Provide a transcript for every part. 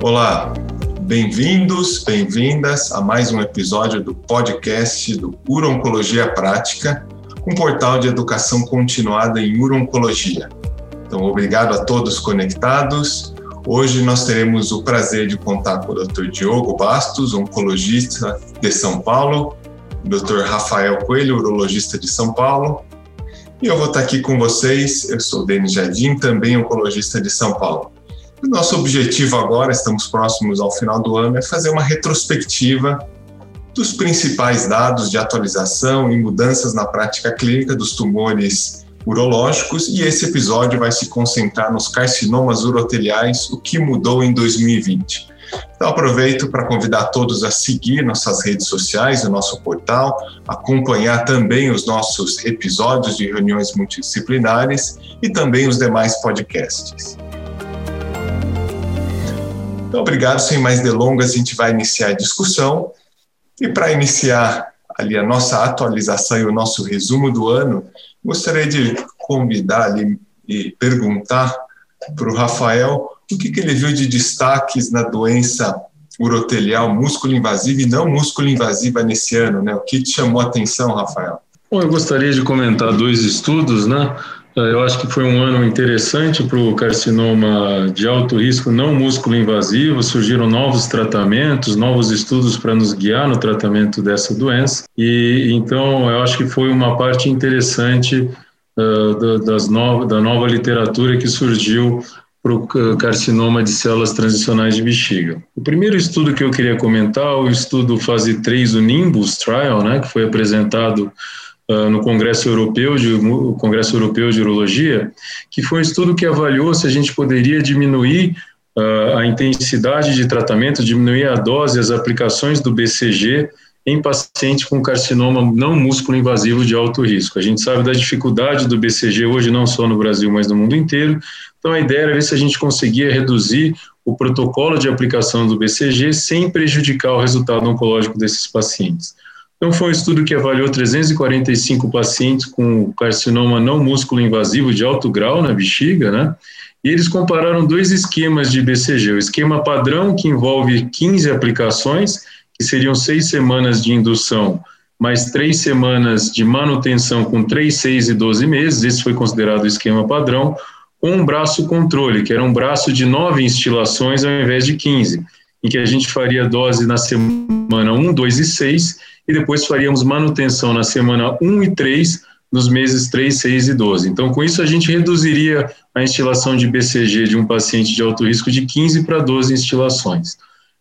Olá, bem-vindos, bem-vindas a mais um episódio do podcast do Urologia Prática, um portal de educação continuada em urologia. Então, obrigado a todos conectados. Hoje nós teremos o prazer de contar com o Dr. Diogo Bastos, oncologista de São Paulo, Dr. Rafael Coelho, urologista de São Paulo, e eu vou estar aqui com vocês. Eu sou Denis Jardim, também oncologista de São Paulo. Nosso objetivo agora, estamos próximos ao final do ano, é fazer uma retrospectiva dos principais dados de atualização e mudanças na prática clínica dos tumores urológicos e esse episódio vai se concentrar nos carcinomas uroteliais, o que mudou em 2020. Então aproveito para convidar todos a seguir nossas redes sociais, o nosso portal, acompanhar também os nossos episódios de reuniões multidisciplinares e também os demais podcasts. Então, obrigado. Sem mais delongas, a gente vai iniciar a discussão. E para iniciar ali a nossa atualização e o nosso resumo do ano, gostaria de convidar ali e perguntar para o Rafael o que, que ele viu de destaques na doença urotelial músculo invasiva e não músculo invasiva nesse ano, né? O que te chamou a atenção, Rafael? Bom, eu gostaria de comentar dois estudos, né? Eh, eu acho que foi um ano interessante para o carcinoma de alto risco não músculo invasivo. Surgiram novos tratamentos, novos estudos para nos guiar no tratamento dessa doença. E então eu acho que foi uma parte interessante uh, das nova, da nova literatura que surgiu para o carcinoma de células transicionais de bexiga. O primeiro estudo que eu queria comentar, o estudo fase 3, o Nimbus Trial, né, que foi apresentado no Congresso Europeu de o Congresso Europeu de Urologia, que foi um estudo que avaliou se a gente poderia diminuir uh, a intensidade de tratamento, diminuir a dose, as aplicações do BCG em paciente com carcinoma não músculo invasivo de alto risco. A gente sabe da dificuldade do BCG hoje, não só no Brasil, mas no mundo inteiro. Então, a ideia era ver se a gente conseguia reduzir o protocolo de aplicação do BCG sem prejudicar o resultado oncológico desses pacientes. Então, foi um estudo que avaliou 345 pacientes com carcinoma não músculo invasivo de alto grau na bexiga, né? E eles compararam dois esquemas de BCG: o esquema padrão, que envolve 15 aplicações, que seriam seis semanas de indução, mais três semanas de manutenção com 3, 6 e 12 meses, esse foi considerado o esquema padrão, com um braço controle, que era um braço de nove instilações ao invés de 15, em que a gente faria dose na semana 1, 2 e 6 e depois faríamos manutenção na semana 1 e 3, nos meses 3, 6 e 12. Então, com isso, a gente reduziria a instilação de BCG de um paciente de alto risco de 15 para 12 instilações.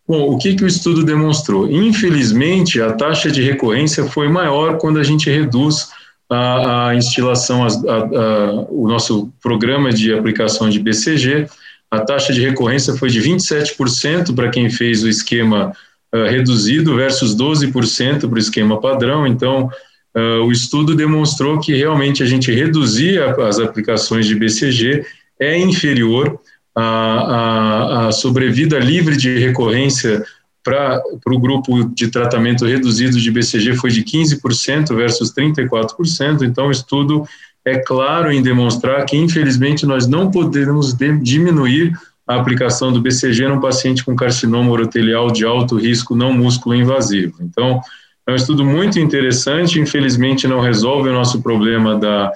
Bom, o que, que o estudo demonstrou? Infelizmente, a taxa de recorrência foi maior quando a gente reduz a, a instilação, a, a, o nosso programa de aplicação de BCG. A taxa de recorrência foi de 27% para quem fez o esquema uh, reduzido versus 12% para o esquema padrão. Então, uh, o estudo demonstrou que realmente a gente reduzir as aplicações de BCG é inferior à, à, à sobrevida livre de recorrência para o grupo de tratamento reduzido de BCG foi de 15% versus 34%. Então, o estudo é claro em demonstrar que, infelizmente, nós não podemos diminuir a aplicação do BCG num paciente com carcinoma urotelial de alto risco não músculo invasivo. Então, é um estudo muito interessante, infelizmente não resolve o nosso problema da,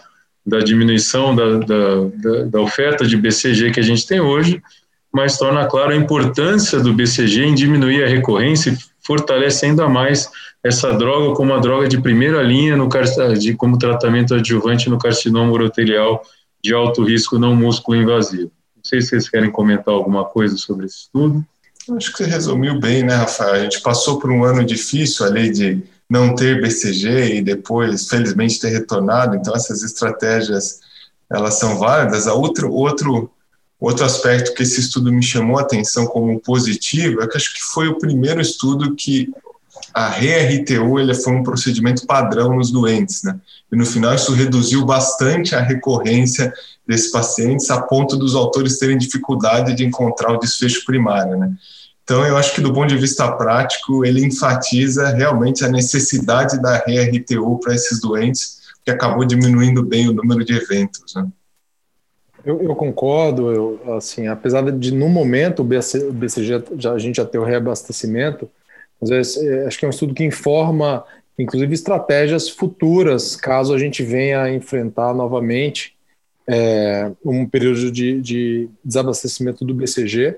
da diminuição da, da, da, oferta de BCG que a gente tem hoje, mas torna claro a importância do BCG em diminuir a recorrência fortalece ainda mais essa droga como uma droga de primeira linha no, de, como tratamento adjuvante no carcinoma urotelial de alto risco não músculo invasivo. Não sei se vocês querem comentar alguma coisa sobre esse estudo. Acho que você resumiu bem, né, Rafael? A gente passou por um ano difícil ali de não ter BCG e depois, felizmente, ter retornado. Então, essas estratégias, elas são válidas. A outro, outro, outro aspecto que esse estudo me chamou a atenção como positivo é que acho que foi o primeiro estudo que a RRTU ele foi um procedimento padrão nos doentes, né? E no final isso reduziu bastante a recorrência desses pacientes, a ponto dos autores terem dificuldade de encontrar o desfecho primário, né? Então, eu acho que do ponto de vista prático, ele enfatiza realmente a necessidade da RRTU para esses doentes, que acabou diminuindo bem o número de eventos. Né? Eu, eu, concordo, eu, assim, apesar de no momento o, BC, o BCG já, a gente já ter o reabastecimento, vezes é, acho que é um estudo que informa, inclusive, estratégias futuras, caso a gente venha a enfrentar novamente é, um período de, de, desabastecimento do BCG.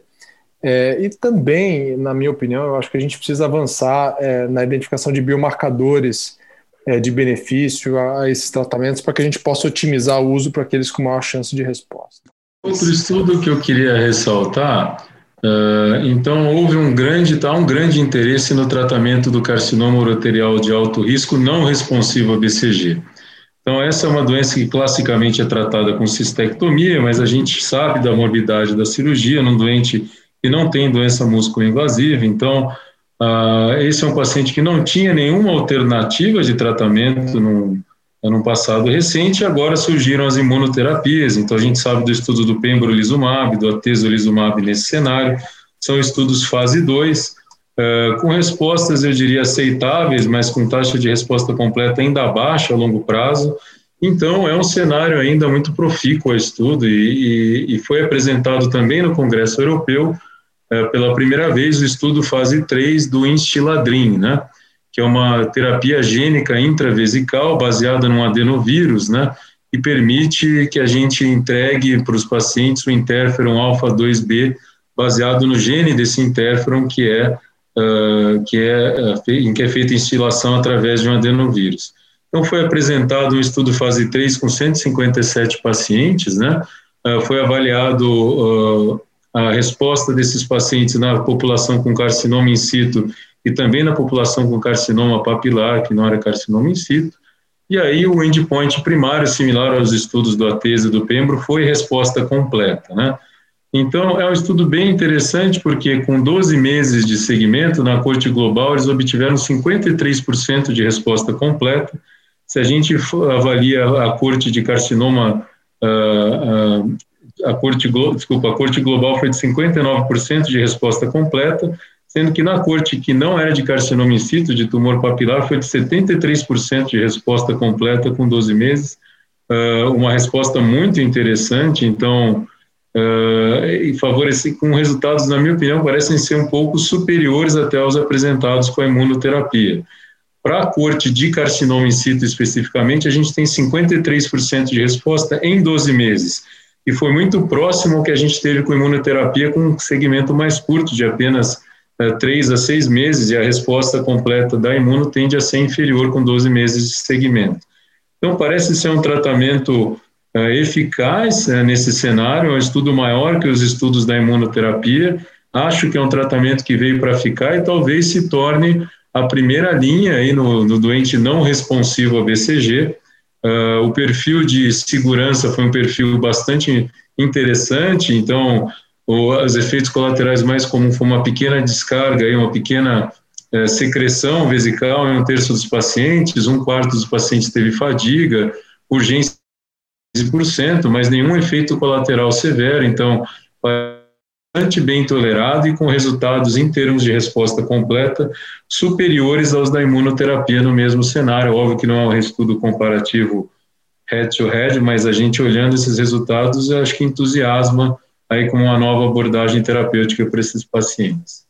É, e também, na minha opinião, eu acho que a gente precisa avançar é, na identificação de biomarcadores é, de benefício a, a esses tratamentos para que a gente possa otimizar o uso para aqueles com maior chance de resposta. Outro estudo que eu queria ressaltar, uh, então houve um grande, tá, um grande interesse no tratamento do carcinoma uroterial de alto risco não responsivo a BCG. Então essa é uma doença que classicamente é tratada com cistectomia, mas a gente sabe da morbidade da cirurgia num doente que não tem doença músculo-invasiva, então Uh, esse é um paciente que não tinha nenhuma alternativa de tratamento no, no passado recente, agora surgiram as imunoterapias. Então, a gente sabe do estudo do pembrolizumab, do atezolizumab nesse cenário, são estudos fase 2, uh, ah, com respostas, eu diria, aceitáveis, mas com taxa de resposta completa ainda baixa a longo prazo. Então, é um cenário ainda muito profícuo ao estudo e, e, e foi apresentado também no Congresso Europeu pela primeira vez o estudo fase 3 do Instiladrin, né, que é uma terapia gênica intravesical baseada num adenovírus, né, e permite que a gente entregue para os pacientes o interferon alfa-2b baseado no gene desse interferon que é, uh, que é, uh, em que é feita instilação através de um adenovírus. Então, foi apresentado um estudo fase 3 com 157 pacientes, né? Uh, foi avaliado a resposta desses pacientes na população com carcinoma in situ e também na população com carcinoma papilar, que não era carcinoma in situ. E aí o endpoint primário, similar aos estudos do ATES e do PEMBRO, foi resposta completa, né? Então, é um estudo bem interessante, porque com 12 meses de segmento, na corte global, eles obtiveram 53% de resposta completa. Se a gente avalia a corte de carcinoma uh, uh, a corte, desculpa, a corte global foi de 59% de resposta completa, sendo que na corte que não era de carcinoma in situ, de tumor papilar, foi de 73% de resposta completa com 12 meses, uh, uma resposta muito interessante, então, uh, e favorece, com resultados, na minha opinião, parecem ser um pouco superiores até aos apresentados com a imunoterapia. Para a corte de carcinoma in situ especificamente, a gente tem 53% de resposta em 12 meses, e foi muito próximo ao que a gente teve com imunoterapia, com um segmento mais curto, de apenas é, três a seis meses, e a resposta completa da imuno tende a ser inferior com 12 meses de segmento. Então, parece ser um tratamento é, eficaz é, nesse cenário, é um estudo maior que os estudos da imunoterapia. Acho que é um tratamento que veio para ficar e talvez se torne a primeira linha aí no, no doente não responsivo a BCG, Uh, o perfil de segurança foi um perfil bastante interessante, então o, os efeitos colaterais mais comuns foram uma pequena descarga, e uma pequena uh, secreção vesical em um terço dos pacientes, um quarto dos pacientes teve fadiga, urgência 15%, mas nenhum efeito colateral severo, então bastante bem tolerado e com resultados em termos de resposta completa superiores aos da imunoterapia no mesmo cenário. Óbvio que não é um estudo comparativo head-to-head, mas a gente olhando esses resultados, eu acho que entusiasma aí com uma nova abordagem terapêutica para esses pacientes.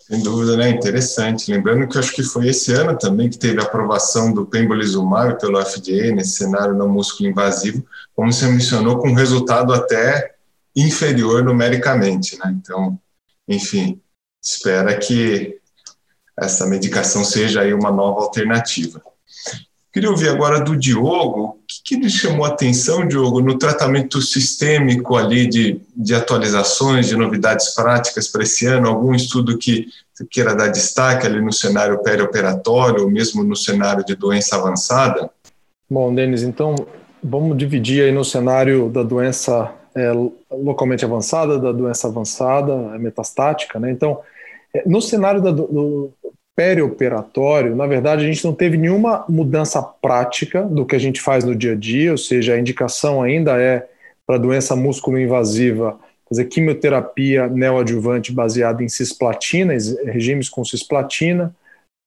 Sem dúvida, né? Interessante. Lembrando que acho que foi esse ano também que teve a aprovação do pembrolizumab pelo FDA nesse cenário não músculo invasivo, como você mencionou, com resultado até inferior numericamente, né? Então, enfim, espera que essa medicação seja aí uma nova alternativa. Queria ouvir agora do Diogo, o que, que lhe chamou a atenção, Diogo, no tratamento sistêmico ali de, de atualizações, de novidades práticas para esse ano? Algum estudo que queira dar destaque ali no cenário perioperatório ou mesmo no cenário de doença avançada? Bom, Denis, então vamos dividir aí no cenário da doença é, localmente avançada, da doença avançada, é metastática, né? Então, é, no cenário da, do perioperatório, na verdade, a gente não teve nenhuma mudança prática do que a gente faz no dia a dia, ou seja, a indicação ainda é para doença músculo-invasiva fazer quimioterapia neoadjuvante baseada em cisplatina, regimes com cisplatina,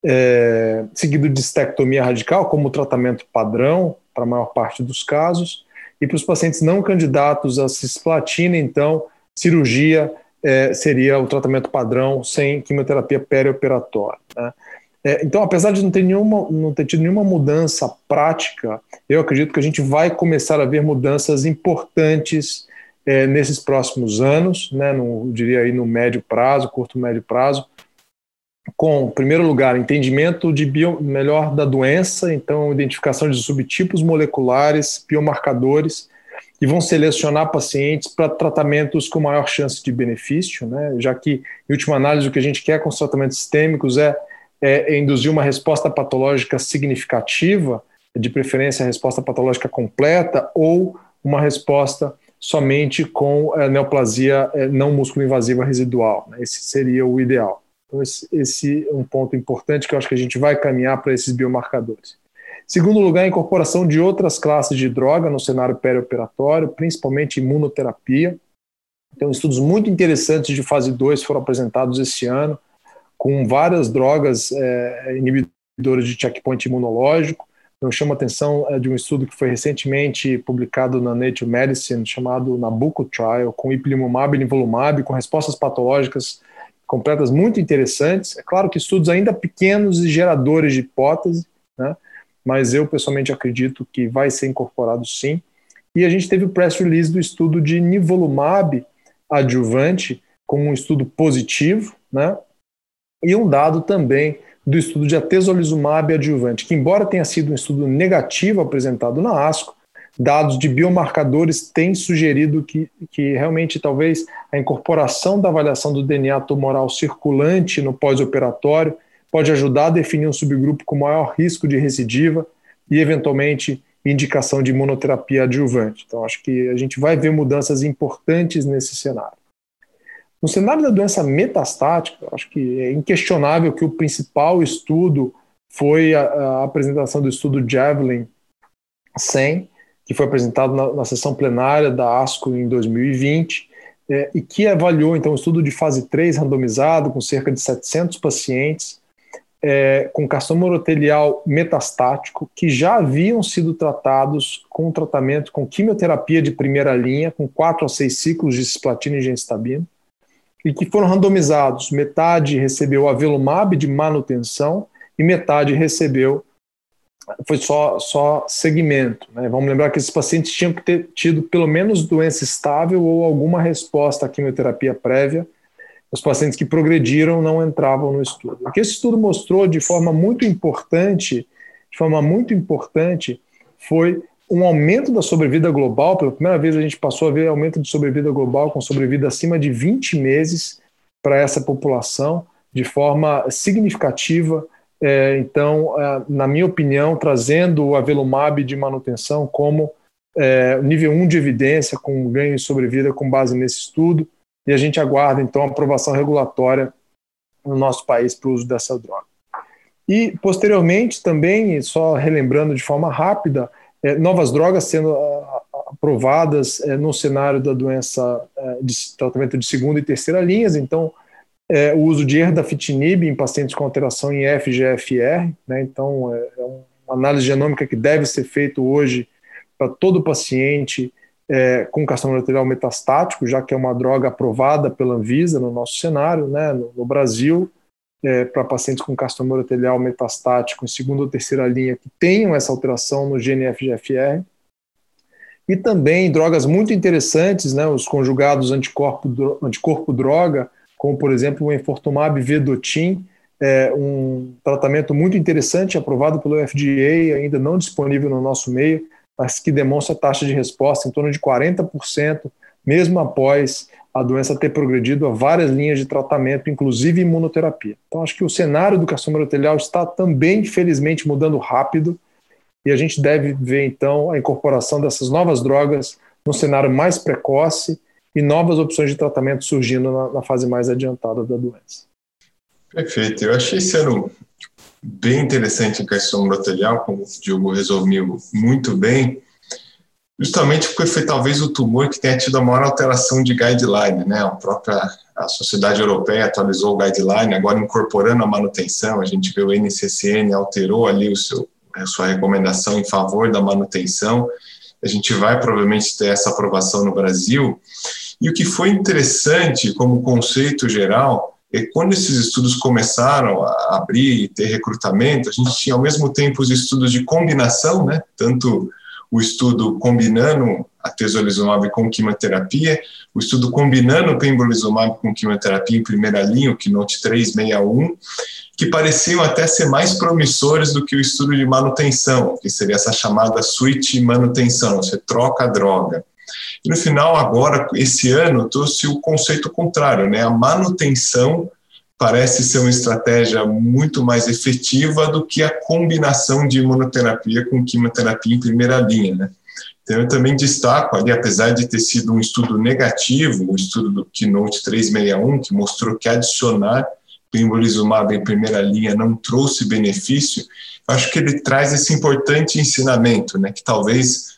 é, seguido de estectomia radical como tratamento padrão para a maior parte dos casos, E para os pacientes não candidatos a cisplatina, então, cirurgia é, seria o tratamento padrão sem quimioterapia perioperatória. Né? É, então, apesar de não ter, nenhuma, não ter tido nenhuma mudança prática, eu acredito que a gente vai começar a ver mudanças importantes é, nesses próximos anos, né, no, diria aí no médio prazo, curto médio prazo, com, em primeiro lugar, entendimento de bio, melhor da doença, então identificação de subtipos moleculares, biomarcadores, e vão selecionar pacientes para tratamentos com maior chance de benefício, né, já que, em última análise, o que a gente quer com os tratamentos sistêmicos é, é induzir uma resposta patológica significativa, de preferência a resposta patológica completa, ou uma resposta somente com é, neoplasia é, não músculo invasiva residual. Né? Esse seria o ideal. Então, esse, esse, é um ponto importante que eu acho que a gente vai caminhar para esses biomarcadores. Segundo lugar, a incorporação de outras classes de droga no cenário perioperatório, principalmente imunoterapia. Então, estudos muito interessantes de fase 2 foram apresentados esse ano, com várias drogas é, inibidoras de checkpoint imunológico. Eu chamo a atenção é, de um estudo que foi recentemente publicado na Nature Medicine, chamado Nabucco Trial, com ipilimumab e nivolumab, com respostas patológicas completas muito interessantes. É claro que estudos ainda pequenos e geradores de hipótese, né? mas eu pessoalmente acredito que vai ser incorporado sim. E a gente teve o press release do estudo de nivolumab adjuvante, como um estudo positivo, né? e um dado também do estudo de atezolizumab adjuvante, que embora tenha sido um estudo negativo apresentado na ASCO, dados de biomarcadores têm sugerido que, que realmente talvez a incorporação da avaliação do DNA tumoral circulante no pós-operatório pode ajudar a definir um subgrupo com maior risco de recidiva e, eventualmente, indicação de imunoterapia adjuvante. Então, acho que a gente vai ver mudanças importantes nesse cenário. No cenário da doença metastática, acho que é inquestionável que o principal estudo foi a, a apresentação do estudo Javelin 100, que foi apresentado na, na sessão plenária da ASCO em 2020, é, e que avaliou então um estudo de fase 3 randomizado com cerca de 700 pacientes é, com carcinoma urotelial metastático que já haviam sido tratados com tratamento com quimioterapia de primeira linha, com 4 a 6 ciclos de cisplatina e gemcitabina, e que foram randomizados. Metade recebeu avelumab de manutenção e metade recebeu foi só, só segmento. Né? Vamos lembrar que esses pacientes tinham que ter tido pelo menos doença estável ou alguma resposta à quimioterapia prévia. Os pacientes que progrediram não entravam no estudo. O que esse estudo mostrou de forma muito importante, de forma muito importante, foi um aumento da sobrevida global. Pela primeira vez a gente passou a ver aumento de sobrevida global com sobrevida acima de 20 meses para essa população, de forma significativa. É, então, é, na minha opinião, trazendo o avelumab de manutenção como é, nível 1 de evidência, com ganho de sobrevida com base nesse estudo, e a gente aguarda, então, a aprovação regulatória no nosso país para o uso dessa droga. E, posteriormente, também, só relembrando de forma rápida, é, novas drogas sendo aprovadas é, no cenário da doença é, de tratamento de segunda e terceira linhas, então o uso de erdafitinib em pacientes com alteração em FGFR, né, então é, uma análise genômica que deve ser feita hoje para todo paciente é, com carcinoma arterial metastático, já que é uma droga aprovada pela Anvisa no nosso cenário, né, no, no Brasil, é, para pacientes com carcinoma urotelial metastático em segunda ou terceira linha que tenham essa alteração no GNF-GFR. E também drogas muito interessantes, né, os conjugados anticorpo, anticorpo-droga, como por exemplo o enfortumab vedotin, é um tratamento muito interessante, aprovado pelo FDA, ainda não disponível no nosso meio, mas que demonstra taxa de resposta em torno de 40%, mesmo após a doença ter progredido a várias linhas de tratamento, inclusive imunoterapia. Então, acho que o cenário do carcinoma urotelial está também, felizmente, mudando rápido e a gente deve ver, então, a incorporação dessas novas drogas no cenário mais precoce e novas opções de tratamento surgindo na, na fase mais adiantada da doença. Perfeito. Eu achei esse ano bem interessante em carcinoma urotelial, como o Diogo resumiu muito bem, justamente porque foi talvez o tumor que tenha tido a maior alteração de guideline, né? A própria a Sociedade Europeia atualizou o guideline, agora incorporando a manutenção, a gente vê o NCCN alterou ali o seu, a sua recomendação em favor da manutenção. a gente vai provavelmente ter essa aprovação no Brasil. E o que foi interessante como conceito geral é quando esses estudos começaram a abrir e ter recrutamento, a gente tinha ao mesmo tempo os estudos de combinação, né? Tanto o estudo combinando a tesolizumab com quimioterapia, o estudo combinando pembrolizumab com quimioterapia em primeira linha, o Keynote 361, que pareciam até ser mais promissores do que o estudo de manutenção, que seria essa chamada switch manutenção, você troca a droga. No final, agora, esse ano, trouxe o conceito contrário, né? A manutenção parece ser uma estratégia muito mais efetiva do que a combinação de imunoterapia com quimioterapia em primeira linha, né? Então, eu também destaco ali, apesar de ter sido um estudo negativo, o estudo do Keynote 361, que mostrou que adicionar pembrolizumab em primeira linha não trouxe benefício, acho que ele traz esse importante ensinamento, né, que talvez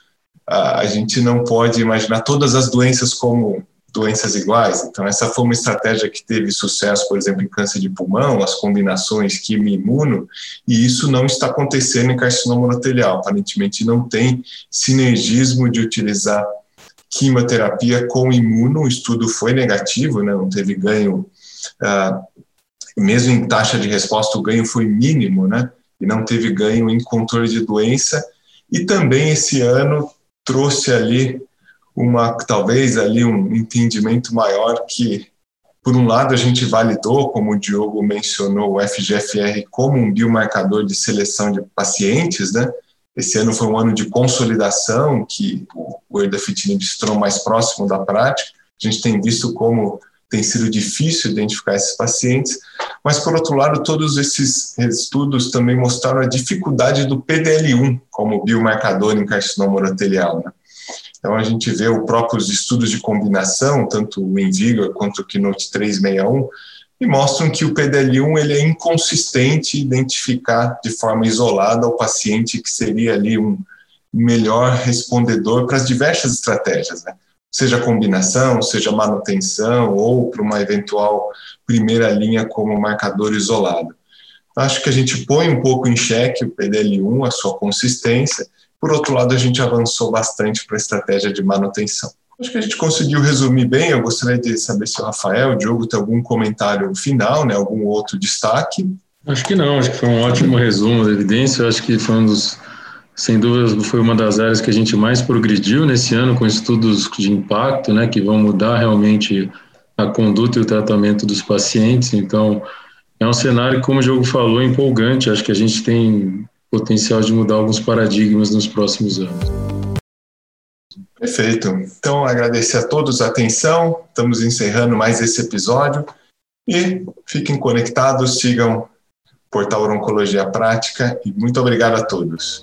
a gente não pode imaginar todas as doenças como doenças iguais. Então, essa foi uma estratégia que teve sucesso, por exemplo, em câncer de pulmão, as combinações quimio-imuno, e isso não está acontecendo em carcinoma urotelial. Aparentemente, não tem sinergismo de utilizar quimioterapia com imuno. O estudo foi negativo, né? não teve ganho, ah, mesmo em taxa de resposta, o ganho foi mínimo, né? e não teve ganho em controle de doença. E também esse ano trouxe ali uma talvez ali um entendimento maior que por um lado a gente validou, como o Diogo mencionou, o FGFR como um biomarcador de seleção de pacientes, né? Esse ano foi um ano de consolidação que o erdafitinib se tornou mais próximo da prática. A gente tem visto como tem sido difícil identificar esses pacientes, mas por outro lado, todos esses estudos também mostraram a dificuldade do PDL1 como biomarcador em carcinoma urotelial. Né? Então, a gente vê os próprios estudos de combinação, tanto o InVigor quanto o Keynote 361, e mostram que o PDL1 ele é inconsistente identificar de forma isolada o paciente que seria ali um melhor respondedor para as diversas estratégias, né? Seja combinação, seja manutenção ou para uma eventual primeira linha como marcador isolado. Acho que a gente põe um pouco em xeque o PDL1, a sua consistência, por outro lado, a gente avançou bastante para a estratégia de manutenção. Acho que a gente conseguiu resumir bem. Eu gostaria de saber se o Rafael, o Diogo, tem algum comentário final, né, algum outro destaque. Acho que não, acho que foi um ótimo resumo da evidência. Eu acho que foi um dos, sem dúvida, foi uma das áreas que a gente mais progrediu nesse ano com estudos de impacto, né, que vão mudar realmente a conduta e o tratamento dos pacientes. Então, é um cenário, como o Diogo falou, empolgante. Acho que a gente tem potencial de mudar alguns paradigmas nos próximos anos. Perfeito. Então, agradecer a todos a atenção. Estamos encerrando mais esse episódio. E fiquem conectados, sigam o Portal Oncologia Prática e muito obrigado a todos.